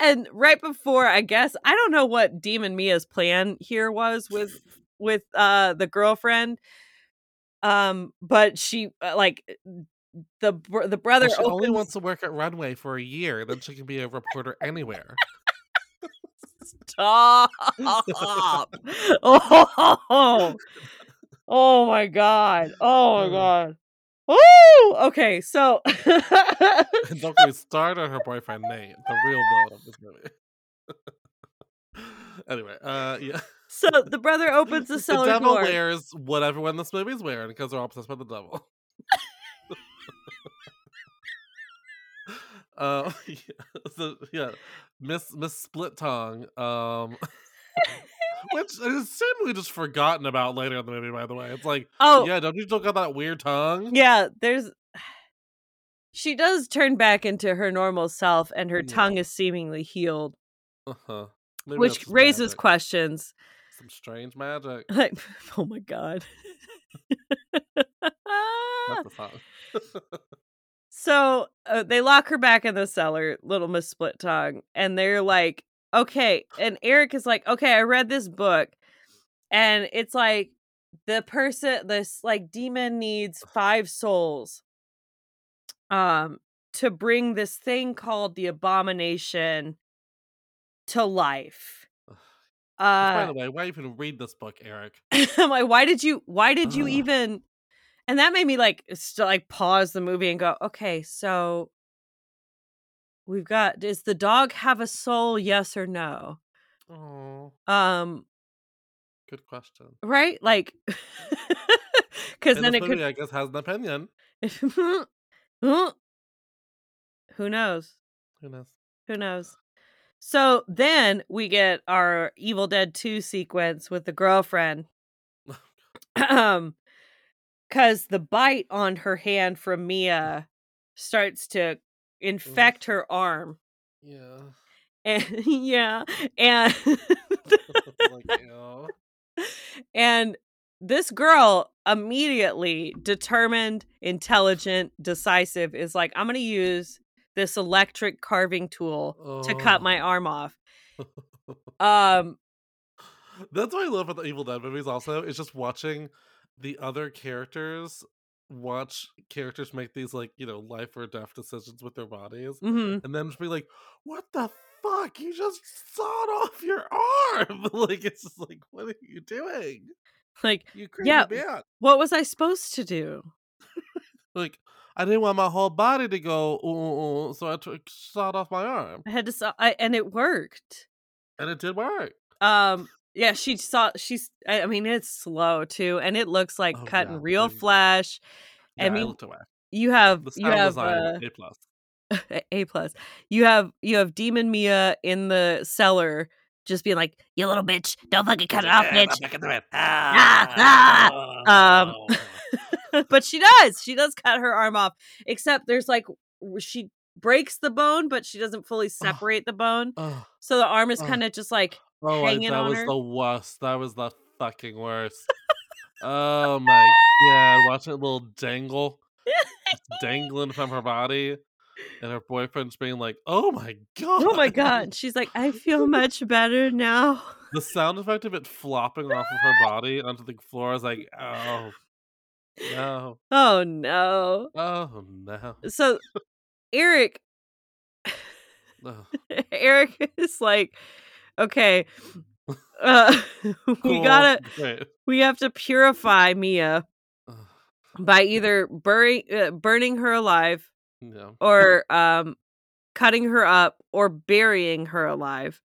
and right before I guess I don't know what Demon Mia's plan here was with with uh the girlfriend. Um but she uh, like the br- the brother Well, she only wants to work at Runway for a year, then she can be a reporter anywhere. <laughs> Stop. oh, oh my god. Oh my god. oh Okay, so <laughs> don't get me started on her boyfriend Nate, the real villain of this movie. <laughs> anyway, uh, yeah, so the brother opens the cellar. the devil door. wears what everyone in this movie is wearing because they're obsessed by the devil. Uh, <laughs> <laughs> yeah, so, yeah, Miss Miss Split Tongue, um, <laughs> which is seemingly just forgotten about later in the movie. By the way, it's like, Oh, yeah, don't you still got that weird tongue? yeah, there's <sighs> she does turn back into her normal self, and her Yeah. tongue is seemingly healed, Uh-huh. Maybe which raises magic. questions. Some strange magic. Like, oh my god. Song. <laughs> So uh, they lock her back in the cellar, little Miss Split Tongue, and they're like, okay. And Eric is like, okay, I read this book, and it's like the person, this like demon needs five souls, um, to bring this thing called the abomination to life. Which, by Uh, the way, why even read this book, Eric? <laughs> I'm like, why did you? Why did you even? And that made me like st- like pause the movie and go, okay, so we've got does the dog have a soul? Yes or no? Oh, Um, good question. right? Like, <laughs> because then it movie, I guess, has an opinion. <laughs> Who knows? Who knows? Who knows? So then we get our Evil Dead 2 sequence with the girlfriend. <laughs> <clears throat> um cuz the bite on her hand from Mia starts to infect her arm. Yeah. <laughs> And yeah, and <laughs> like, <laughs> and this girl immediately determined, intelligent, decisive is like I'm going to use this electric carving tool to cut my Oh. arm off. Um That's what I love about the Evil Dead movies. Also, is just watching the other characters watch characters make these like you know life or death decisions with their bodies, mhm. and then just be like, "What the fuck? You just sawed off your arm!" <laughs> like it's just like, "What are you doing? like You Yeah. man!" what was I supposed to do? <laughs> Like I didn't want my whole body to go, ooh, ooh, ooh, so I took sawed off my arm, I had to saw I, and it worked. and it did work. Um yeah, she saw she's I I mean it's slow too and it looks like Oh, cutting yeah, real flesh. Yeah, I I mean away. you have you have uh, A plus. <laughs> A plus. You have you have Demon Mia in the cellar just being like, "You little bitch, don't fucking cut it off, Yeah, bitch." into it. Ah, Ah, Um, <laughs> but she does. She does cut her arm off. Except there's like she breaks the bone, but she doesn't fully separate the bone. oh, So the arm is Oh. kind of just like oh, I- hanging that on was her. the worst. That was the fucking worst. <laughs> oh my god! Watching a little dangle, just dangling from her body, and her boyfriend's being like, "Oh my god! Oh my god. She's like, I feel much better now. The sound effect of it flopping off of her body onto the floor is like, oh no, Oh no. oh no. So Eric <laughs> Eric is like, okay, uh, <laughs> we Cool, gotta, great. we have to purify Mia by either bury, uh, burning her alive Yeah, or um, cutting her up or burying her alive.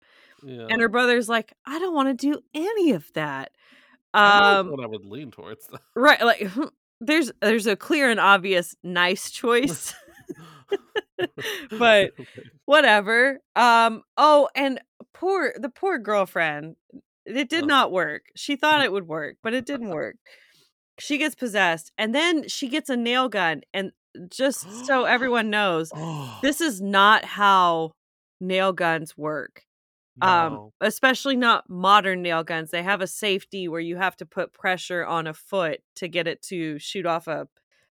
yeah. And her brother's like, I don't want to do any of that. Um, what I would lean towards. though. right, like <laughs> there's there's a clear and obvious nice <laughs> choice. <laughs> but whatever. Um. Oh, and poor the poor girlfriend. It did not work. She thought it would work, but it didn't <laughs> work. She gets possessed, and then she gets a nail gun. And just so <gasps> everyone knows, oh, this is not how nail guns work. Um, especially not modern nail guns. They have a safety where you have to put pressure on a foot to get it to shoot off a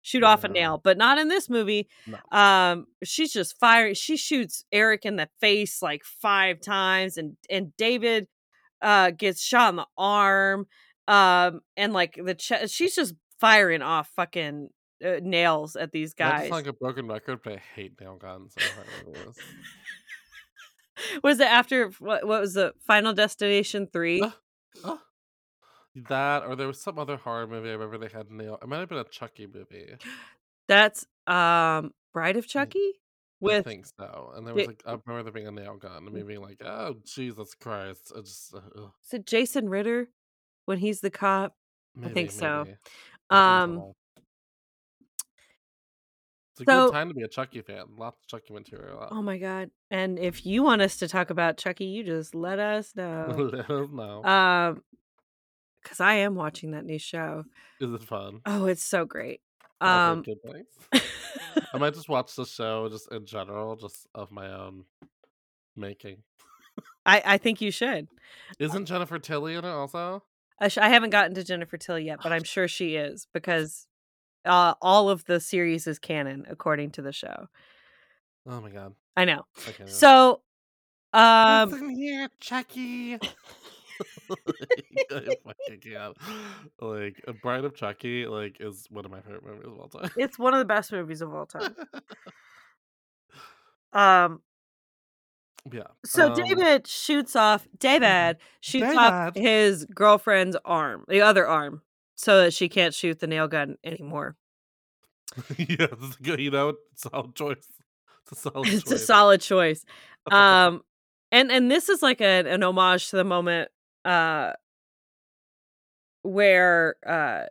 shoot off a nail, but not in this movie. No. Um, she's just firing. She shoots Eric in the face like five times, and and David uh gets shot in the arm. Um, and like the she's just firing off fucking uh, nails at these guys. sound like a broken record, but I hate nail guns. I don't know what it is. <laughs> was it after what? What was the Final Destination three? Uh, Oh. That or there was some other horror movie I remember they had nail. It might have been a Chucky movie. That's um Bride of Chucky I with think so. And there was like I remember there being a nail gun and me being like, oh Jesus Christ! I just uh, ugh. is it Jason Ritter when he's the cop? maybe, think so. maybe. Um. It's a so- good time to be a Chucky fan. Lots of Chucky material. Oh my god! And if you want us to talk about Chucky, you just let us <laughs> know. Let us know. um, because I am watching that new show. Is it fun? Oh, it's so great. Um. <laughs> I might just watch the show just in general, just of my own making. I I think you should. Isn't Jennifer Tilly in it also? I, sh- I haven't gotten to Jennifer Tilly yet, but I'm <sighs> sure she is because uh, all of the series is canon according to the show. Oh my god. I know. Okay. So, um, Listen here, Chucky. <laughs> <laughs> Can't. Like Bride of Chucky, like is one of my favorite movies of all time. it's one of the best movies of all time. <laughs> Um, yeah. so um, David shoots off. David shoots off his girlfriend's arm, the other arm, so that she can't shoot the nail gun anymore. <laughs> yeah, good. You know, solid choice. It's a solid choice. it's a solid choice. Um, and and this is like a, an homage to the moment uh where uh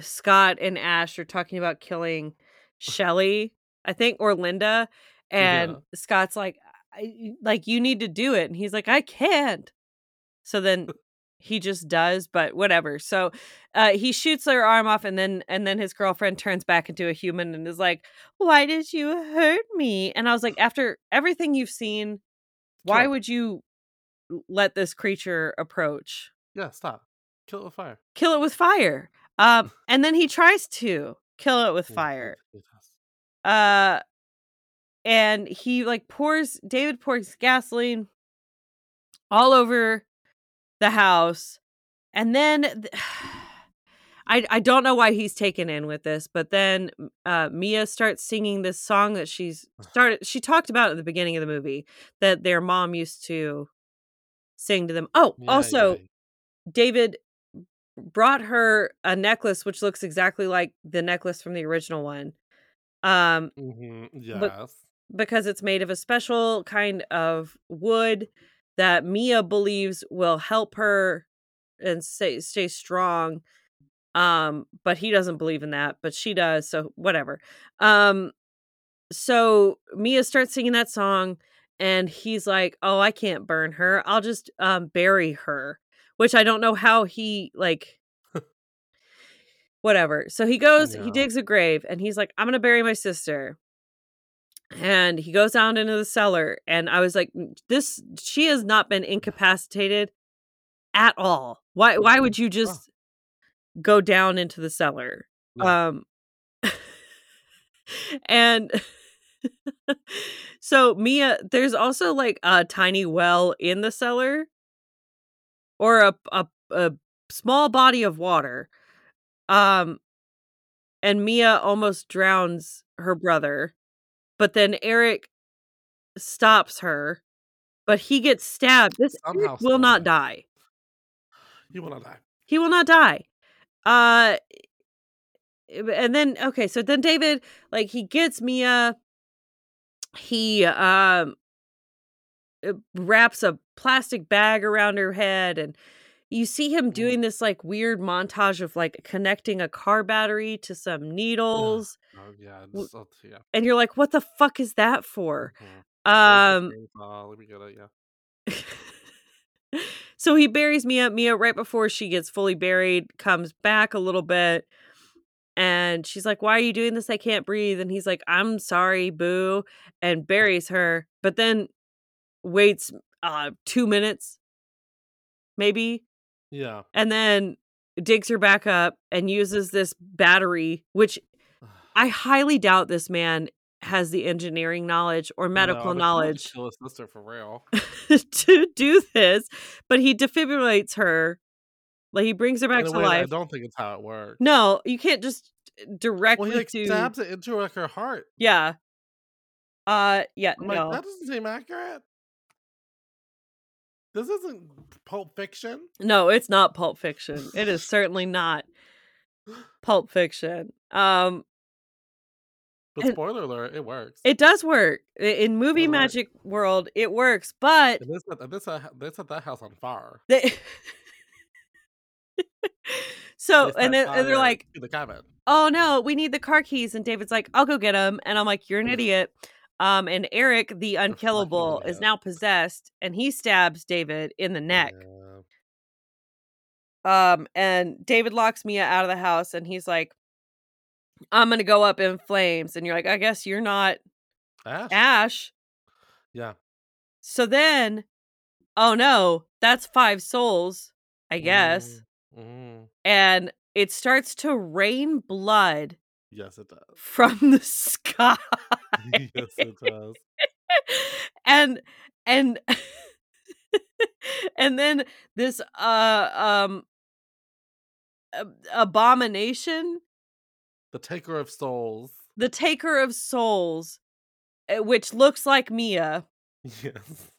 Scott and Ash are talking about killing Shelly, I think, or Linda, and Yeah. Scott's like, I, like you need to do it, and he's like, I can't. So then <laughs> he just does, but whatever. So uh, he shoots her arm off, and then and then his girlfriend turns back into a human and is like, "Why did you hurt me?" And I was like, <sighs> after everything you've seen, why would you let this creature approach? Yeah, stop. Kill it with fire. Kill it with fire. Um, <laughs> and then he tries to kill it with fire. it- it does. Uh, and he like pours David pours gasoline all over the house, and then th- <sighs> I I don't know why he's taken in with this, but then uh, Mia starts singing this song that she's started. She talked about at the beginning of the movie that their mom used to sing to them. Oh, Yeah, also yeah. David brought her a necklace which looks exactly like the necklace from the original one. Um, Mhm, but- Yes. because it's made of a special kind of wood that Mia believes will help her and stay stay strong. Um, but he doesn't believe in that, but she does, so whatever. Um, so Mia starts singing that song and he's like, "Oh, I can't burn her. I'll just um bury her." Which I don't know how he like <laughs> whatever. So he goes, he digs a grave and he's like, "I'm going to bury my sister." and he goes down into the cellar and i was like this she has not been incapacitated at all why why would you just go down into the cellar Yeah. um <laughs> and <laughs> so mia there's also like a tiny well in the cellar or a a, a small body of water um and mia almost drowns her brother but then eric stops her but he gets stabbed. This Somehow Eric will not die. He will not die. he will not die. Uh and then okay so then david like he gets mia he um uh, wraps a plastic bag around her head and you see him Mm. doing this like weird montage of like connecting a car battery to some needles Oh yeah. W- Just, oh, yeah. and you're like what the fuck is that for Mhm. Um chainsaw? Let me get it. Yeah. <laughs> so he buries Mia. Mia, right before she gets fully buried, comes back a little bit. And she's like, Why are you doing this? I can't breathe. And he's like, I'm sorry, boo. And buries her, but then waits uh, two minutes, maybe. Yeah. And then digs her back up and uses this battery, which <sighs> I highly doubt this man has the engineering knowledge or medical No, knowledge Kill his sister for real. <laughs> to do this, but he defibrillates her. Like he brings her back to life. I don't think it's how it works. No, you can't just directly Well, he like to stabs it into like her heart. yeah. Uh, yeah, I'm no, like, that doesn't seem accurate. This isn't Pulp Fiction. no, it's not Pulp Fiction. It is <laughs> certainly not Pulp Fiction. Um, But spoiler alert, it works. it does work in movie work. magic world. It works, but they set, and they set, they set that house on fire. they. <laughs> so and then and they're like, the cabin. oh no, we need the car keys. And David's like, I'll go get them. And I'm like, you're an <laughs> idiot. Um, and Eric, the unkillable, is now possessed, and he stabs David in the neck. Yeah. Um, and David locks Mia out of the house, and he's like, I'm gonna go up in flames, and you're like, I guess you're not Ash. Ash. Yeah. So then, oh no, that's five souls, I guess. Mm, mm. And it starts to rain blood Yes, it does. from the sky. <laughs> yes, it does. <laughs> and and <laughs> and then this uh um abomination The Taker of Souls. the taker of souls uh, which looks like mia Yes.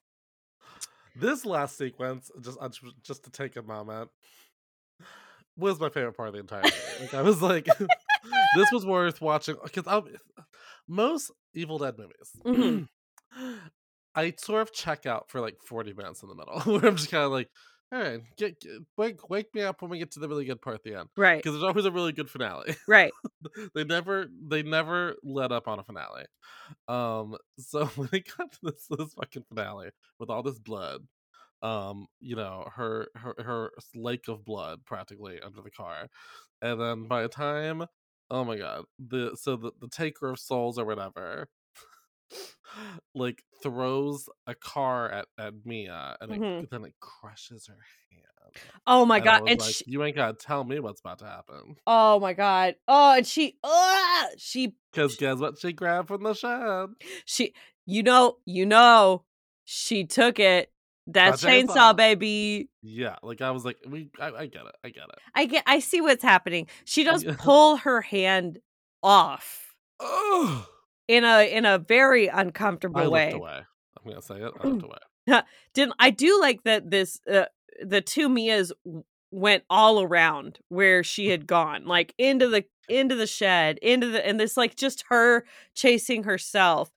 This last sequence, just just to take a moment, was my favorite part of the entire movie. Like, I was like, <laughs> this was worth watching because most Evil Dead movies, Mhm. <clears throat> I sort of check out for like forty minutes in the middle, <laughs> where I'm just kind of like, all right, get, get wake wake me up when we get to the really good part at the end, right because there's always a really good finale. right <laughs> they never they never let up on a finale. Um so when it got to this this fucking finale with all this blood, um, you know, her her her lake of blood practically under the car. And then by the time oh my god, the so the, the taker of souls or whatever <laughs> like throws a car at, at Mia and it, Mhm. then it crushes her hand. oh my And god and like, she, you ain't gotta tell me what's about to happen. oh my god oh and she uh, she Because guess what she grabbed from the shed? she you know you know she took it that A chainsaw, chainsaw. baby Yeah, like I was like, we, I, I get it, I get it. i get i see what's happening she does <laughs> pull her hand off Oh, in a in a very I uncomfortable looked way away. I'm gonna say it. I looked <clears throat> away. didn't i do like that this uh, the two mias went all around where she had gone like into the into the shed into the and this like just her chasing herself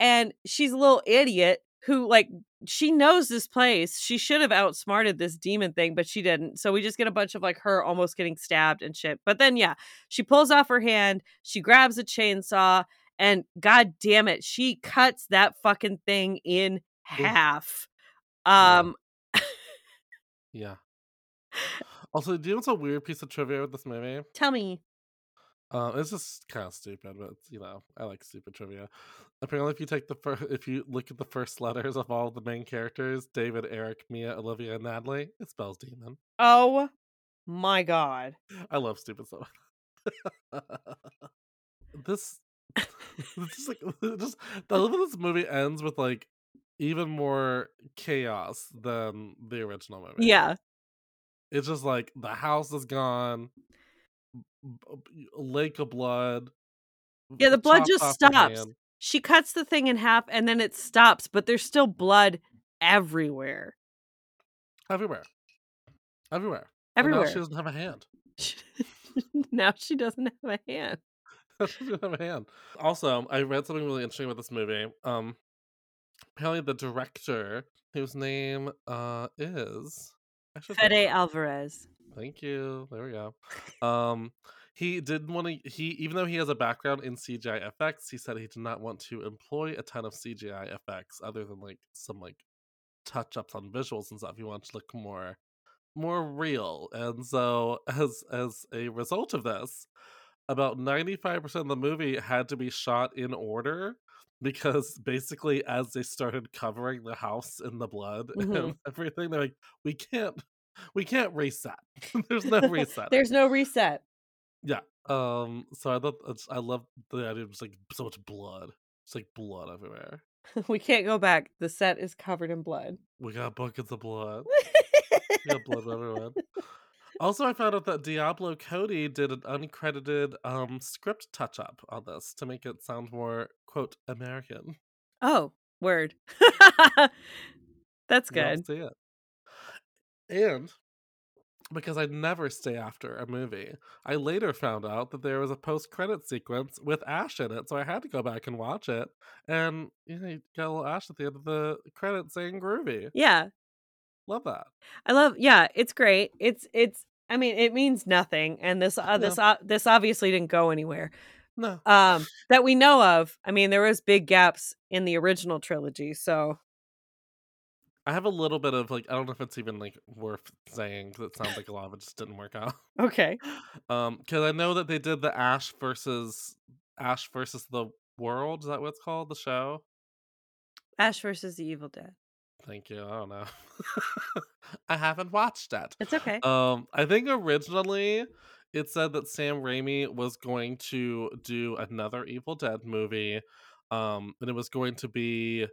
and she's a little idiot who like she knows this place she should have outsmarted this demon thing but she didn't so we just get a bunch of like her almost getting stabbed and shit but then yeah she pulls off her hand she grabs a chainsaw and god damn it she cuts that fucking thing in half um Yeah. <laughs> Also, do you know what's a weird piece of trivia with this movie? tell me Um, it's just kind of stupid, but you know, I like stupid trivia. Apparently, if you take the first, <laughs> if you look at the first letters of all the main characters, David, Eric, Mia, Olivia, and Natalie, it spells demon. oh my god I love stupid stuff. <laughs> this, <laughs> it's just like just I love that this movie ends with like even more chaos than the original movie. yeah it's just like the house is gone, b- b- lake of blood. Yeah, the blood just stops. she cuts the thing in half and then it stops but there's still blood everywhere everywhere, everywhere. Everywhere she doesn't have a hand. <laughs> now she doesn't have a hand <laughs> she doesn't have a hand. Also, I read something really interesting about this movie. Um, apparently the director, whose name uh is fede alvarez Thank you. There we go. Um, he didn't want to. He even though he has a background in CGI effects, he said he did not want to employ a ton of CGI effects other than like some like touch ups on visuals and stuff. He wanted to look more more real. And so as as a result of this, about 95% of the movie had to be shot in order because basically as they started covering the house in the blood <laughs> and Mhm. everything they're like we can't we can't reset. <laughs> There's no <laughs> reset. There's no reset. Yeah um so i thought it's- i love the idea of just like so much blood it's like blood everywhere. <laughs> We can't go back. The set is covered in blood. We got buckets of blood. We got blood everywhere. Also i found out that diablo cody did an uncredited um script touch up on this to make it sound more quote american. Oh word. That's You don't good. see it. And because I'd never stay after a movie, I later found out that there was a post credit sequence with Ash in it, so I had to go back and watch it. And you know, you got a little Ash at the end of the credits saying "groovy." yeah Love that. I love yeah, it's great. It's it's I mean, it means nothing and this uh, this uh, this obviously didn't go anywhere. No, Um that we know of. I mean, there was big gaps in the original trilogy, so I have a little bit of like I don't know if it's even like worth saying because it sounds like a lot of it just didn't work out. <laughs> Okay. Um, because I know that they did the Ash versus Ash versus the World. Is that what it's called? The show. Ash versus the Evil Dead. Thank you. I don't know. <laughs> I haven't watched it. It's okay. Um, I think originally it said that Sam Raimi was going to do another Evil Dead movie, um, and it was going to be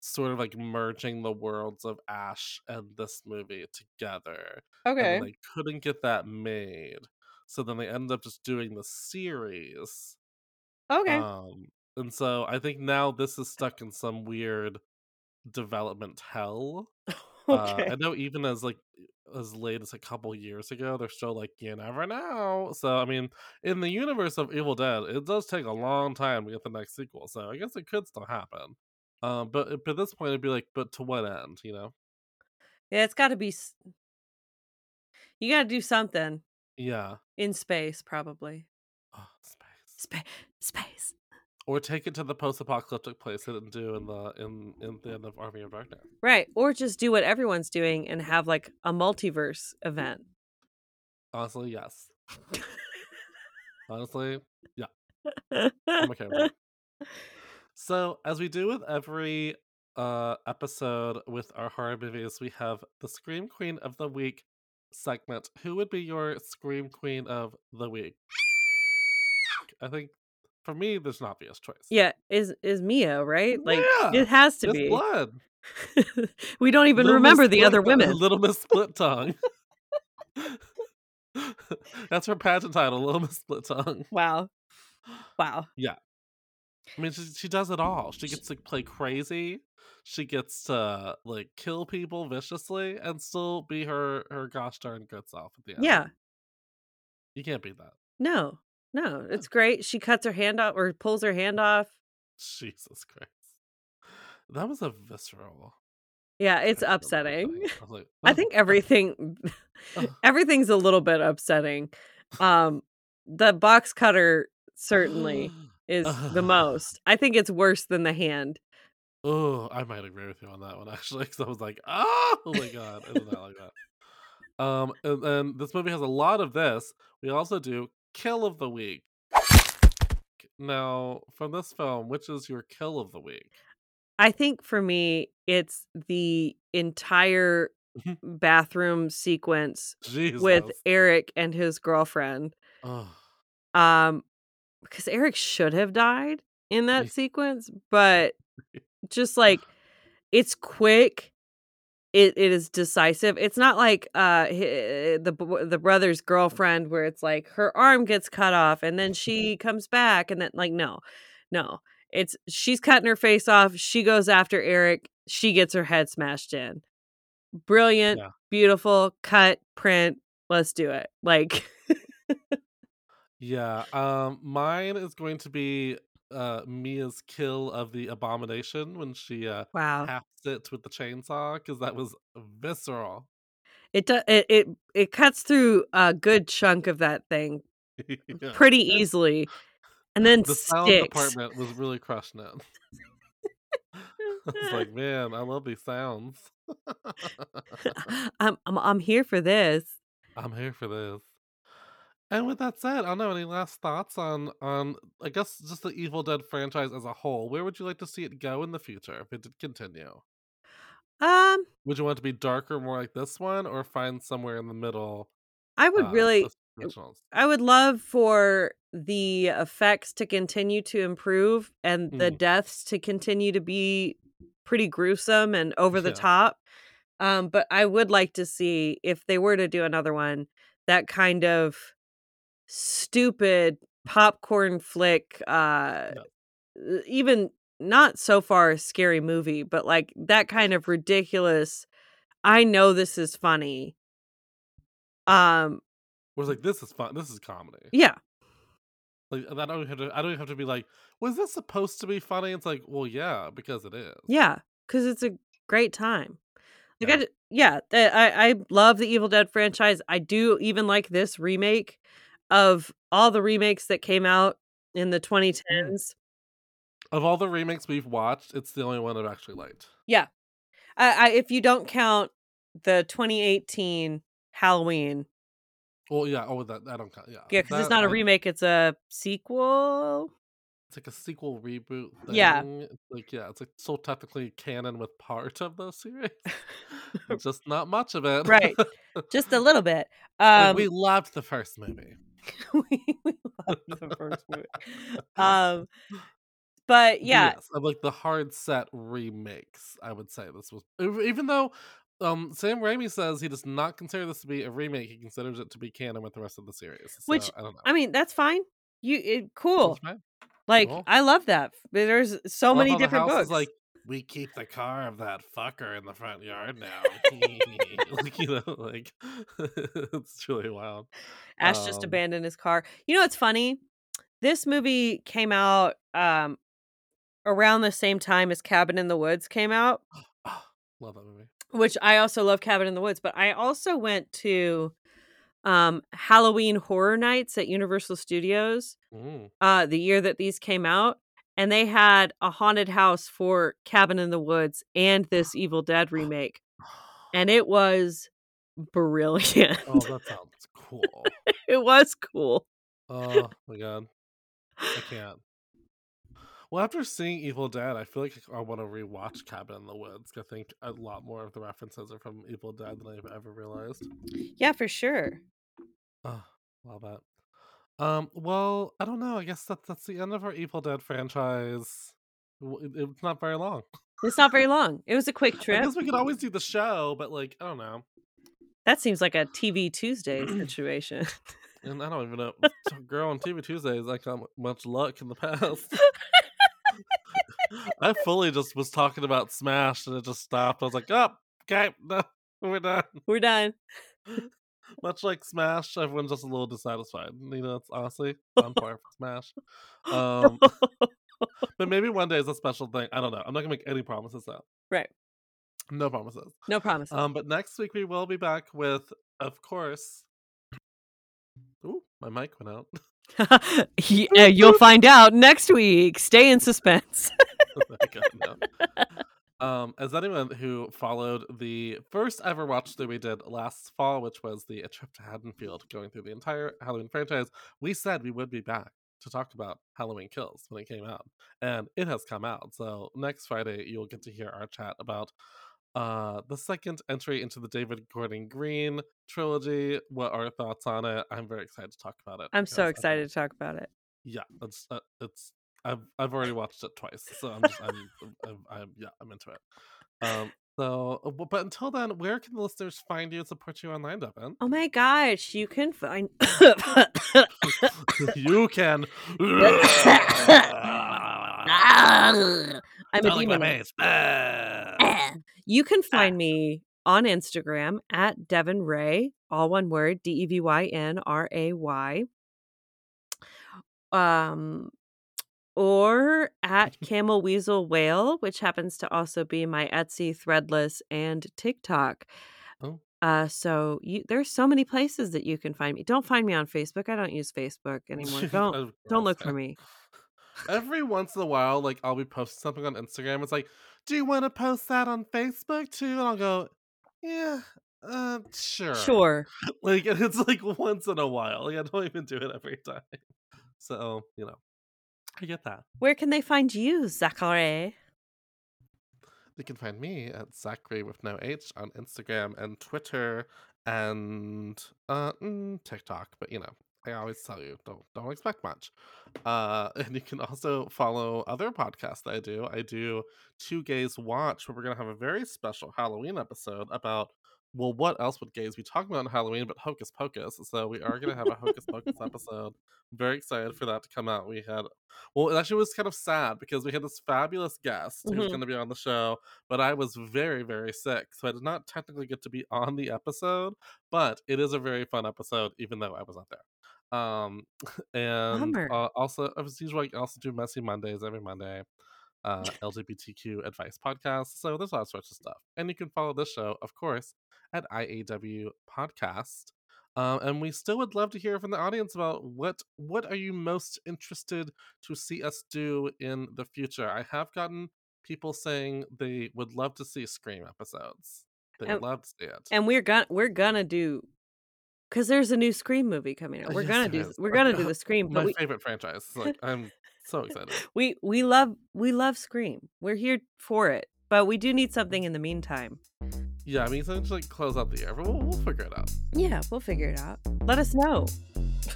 sort of like merging the worlds of Ash and this movie together. Okay. then they couldn't get that made. So then they ended up just doing the series. Okay. Um, and so I think now this is stuck in some weird development hell. <laughs> Uh, okay. I know even as like as late as a couple years ago, they're still like, you never know. So I mean, in the universe of Evil Dead, it does take a long time to get the next sequel. So I guess it could still happen. Um, but but at this point, it'd be like, but to what end? You know? Yeah, it's got to be. You got to do something Yeah. in space, probably. Oh, space. Space. Space. Or take it to the post-apocalyptic place they didn't do in the in in the end of Army of Darkness. Right. Or just do what everyone's doing and have like a multiverse event. Honestly, yes. <laughs> Honestly, yeah. I'm okay with that. <laughs> <laughs> So, as we do with every uh episode with our horror movies, we have the Scream Queen of the Week segment. Who would be your Scream Queen of the Week? I think for me, there's an obvious choice. yeah. Is is Mia right? Like Yeah, it has to be. Blood. <laughs> we don't even Little Miss remember the Split- other women. Little Miss <laughs> Split Tongue. <laughs> That's her pageant title, Little Miss Split Tongue. Wow. Wow. I mean, she, she does it all. She gets to play crazy. She gets to like kill people viciously and still be her her gosh darn good self at the end. Yeah. you can't beat that. No. No. It's great. She cuts her hand off or pulls her hand off. Jesus Christ, that was a visceral. Yeah, it's I upsetting. I like, <laughs> I "Oh, think oh." everything <laughs> everything's a little bit upsetting. <laughs> Um the box cutter certainly is the most. I think it's worse than the hand. Oh, I might agree with you on that one <laughs> actually, because I was like, oh, my god, I did not like that. Um, and then this movie has a lot of this. We also do kill of the week. Now, from this film, which is your kill of the week? I think for me it's the entire Mhm. bathroom sequence Jesus. with Eric and his girlfriend. oh, Um because Eric should have died in that sequence, but just like <laughs> it's quick it it is decisive it's not like uh the the brother's girlfriend where it's like her arm gets cut off and then she comes back and then like no no it's she's cutting her face off she goes after eric she gets her head smashed in brilliant Yeah. beautiful cut print let's do it like <laughs> yeah. Um, mine is going to be uh Mia's kill of the abomination when she uh wow haps it with the chainsaw because that was visceral. it, do, it it it cuts through a good chunk of that thing <laughs> Yeah. pretty easily and then the sound sticks department was really crushing it. <laughs> I was <laughs> like, man, I love these sounds. I'm, I'm I'm here for this. I'm here for this. And with that said, I don't know any last thoughts on on I guess just the Evil Dead franchise as a whole. Where would you like to see it go in the future if it did continue? Um, Would you want it to be darker, more like this one, or find somewhere in the middle? I would uh, really. I would love for the effects to continue to improve and the Mm. deaths to continue to be pretty gruesome and over the Yeah. top. Um, but I would like to see if they were to do another one, that kind of stupid popcorn flick, uh, uh, even not so far a scary movie, but like that kind of ridiculous. I know this is funny. Um, it's like this is fun. This is comedy. yeah, Like I don't have to. I don't have to be like, was this supposed to be funny? It's like, well, yeah, because it is. yeah, because it's a great time. Like Yeah. I, yeah, I I love the Evil Dead franchise. I do even like this remake of all the remakes that came out in the 2010s. Of all the remakes we've watched, it's the only one I've actually liked. Yeah, I, I if you don't count the 2018 Halloween, Well, yeah. Oh, that I don't count. Yeah, yeah, because it's not a I- remake; it's a sequel. It's like a sequel reboot. Thing. Yeah. It's like yeah, it's like so technically canon with part of the series, <laughs> just not much of it. Right. Just a little bit. <laughs> Like, Um, we loved the first movie. <laughs> we, we loved the first movie. Um, <laughs> but yeah, Yes, like the hard set remakes, I would say this was even though um Sam Raimi says he does not consider this to be a remake, he considers it to be canon with the rest of the series. So, Which, I don't know. I mean, that's fine. You it, cool. Like Cool. I love that. There's so Love many different books. like we keep the car of that fucker in the front yard now. <laughs> like you know, like <laughs> it's truly wild. Ash just um, abandoned his car. You know what's funny? This movie came out um around the same time as Cabin in the Woods came out, Love that movie. which I also love Cabin in the Woods, but I also went to um Halloween Horror Nights at Universal Studios Mm. uh the year that these came out and they had a haunted house for Cabin in the Woods and this Evil Dead remake and <sighs> it was brilliant. Oh, that <laughs> sounds cool. it was cool. Oh <laughs> my god. I can't. Well, after seeing Evil Dead, I feel like I want to rewatch Cabin in the Woods. I think a lot more of the references are from Evil Dead than I've ever realized. Yeah, for sure. Oh, love that. Um, well, I don't know. I guess that's that's the end of our Evil Dead franchise. It- It's not very long. It's not very long. It was a quick <laughs> I trip. guess we could always do the show, but like I don't know, That seems like a TV Tuesday situation. <clears throat> and I don't even know. <laughs> Girl on TV Tuesdays, I got much luck in the past. <laughs> I fully just was talking about Smash, and it just stopped. I was like, "Oh, okay, no, we're done." We're done. Much like Smash, everyone's just a little dissatisfied. You know, it's honestly on par <laughs> for Smash. Um, but maybe one day is a special thing. I don't know. I'm not gonna make any promises though. right. No promises. No promises. Um, but next week we will be back with, of course. <clears throat> Ooh, my mic went out. <laughs> yeah, you'll find out next week. Stay in suspense. Oh my God, no. <laughs> Um, as anyone who followed the first ever watch that we did last fall, which was the A Trip to Haddonfield, going through the entire Halloween franchise, we said we would be back to talk about Halloween Kills when it came out, and it has come out. So next Friday you'll get to hear our chat about uh the second entry into the David Gordon Green trilogy. What are our thoughts on it? I'm very excited to talk about it. I'm so because I think- excited to talk about it. yeah, it's uh, it's I've I've already watched it twice, so I'm just I'm I'm, I'm yeah I'm into it. Um, so uh, but until then, where can the listeners find you and support you online, Devyn? Oh my gosh, you can find <coughs> you can. <coughs> I'm a Sound like my demon. You can find <coughs> me on Instagram at Devyn Ray, all one word, D E V Y N R A Y. Um, or at <laughs> Camel Weasel Whale, which happens to also be my Etsy, Threadless, and TikTok. Oh. Uh, so you there's so many places that you can find me. Don't find me on Facebook. I don't use Facebook anymore. <laughs> Don't don't look for me. <laughs> Every once in a while, like I'll be posting something on Instagram. It's like, do you want to post that on Facebook too? And I'll go, yeah, uh, sure. Sure. Like it's like once in a while. Like, I don't even do it every time. So you know, I get that. Where can they find you, Zachary? They can find me at Zachary with no H on Instagram and Twitter and uh mm, TikTok. But you know, I always tell you don't don't expect much. Uh, <laughs> and you can also follow other podcasts that I do. I do Two Gays Watch, where we're gonna have a very special Halloween episode about. Well, what else would gays be talking about on Halloween but Hocus Pocus? So we are gonna have a Hocus Pocus <laughs> episode. Very excited for that to come out. We had well, it actually was kind of sad because we had this fabulous guest who's Mhm. going to be on the show, but I was very, very sick. So I did not technically get to be on the episode, but it is a very fun episode, even though I was not there. Um, <laughs> and uh, also, as usual, I also do Messy Mondays every Monday, uh, LGBTQ advice podcast. So there's all sorts of stuff. And you can follow this show, of course, at IAW Podcast. Um, and we still would love to hear from the audience about what what are you most interested to see us do in the future. I have gotten people saying they would love to see Scream episodes. They And- love to see it. and we're gonna we're gonna do because there's a new Scream movie coming out. <laughs> We're yes, gonna do is. we're gonna do the <laughs> Scream, My we, favorite franchise. Like I'm so excited. we we love we love Scream. We're here for it, but we do need something in the meantime. Yeah, I mean something to like close out the year, but we'll, we'll figure it out. Yeah, we'll figure it out. Let us know.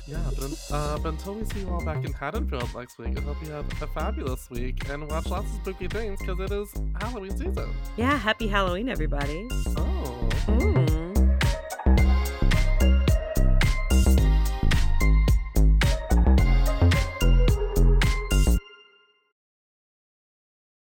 Yeah, but, uh, but until we see you all back in Haddonfield next week, I hope you have a fabulous week and watch lots of spooky things because it is Halloween season. Yeah, happy Halloween, everybody. Oh. Mm.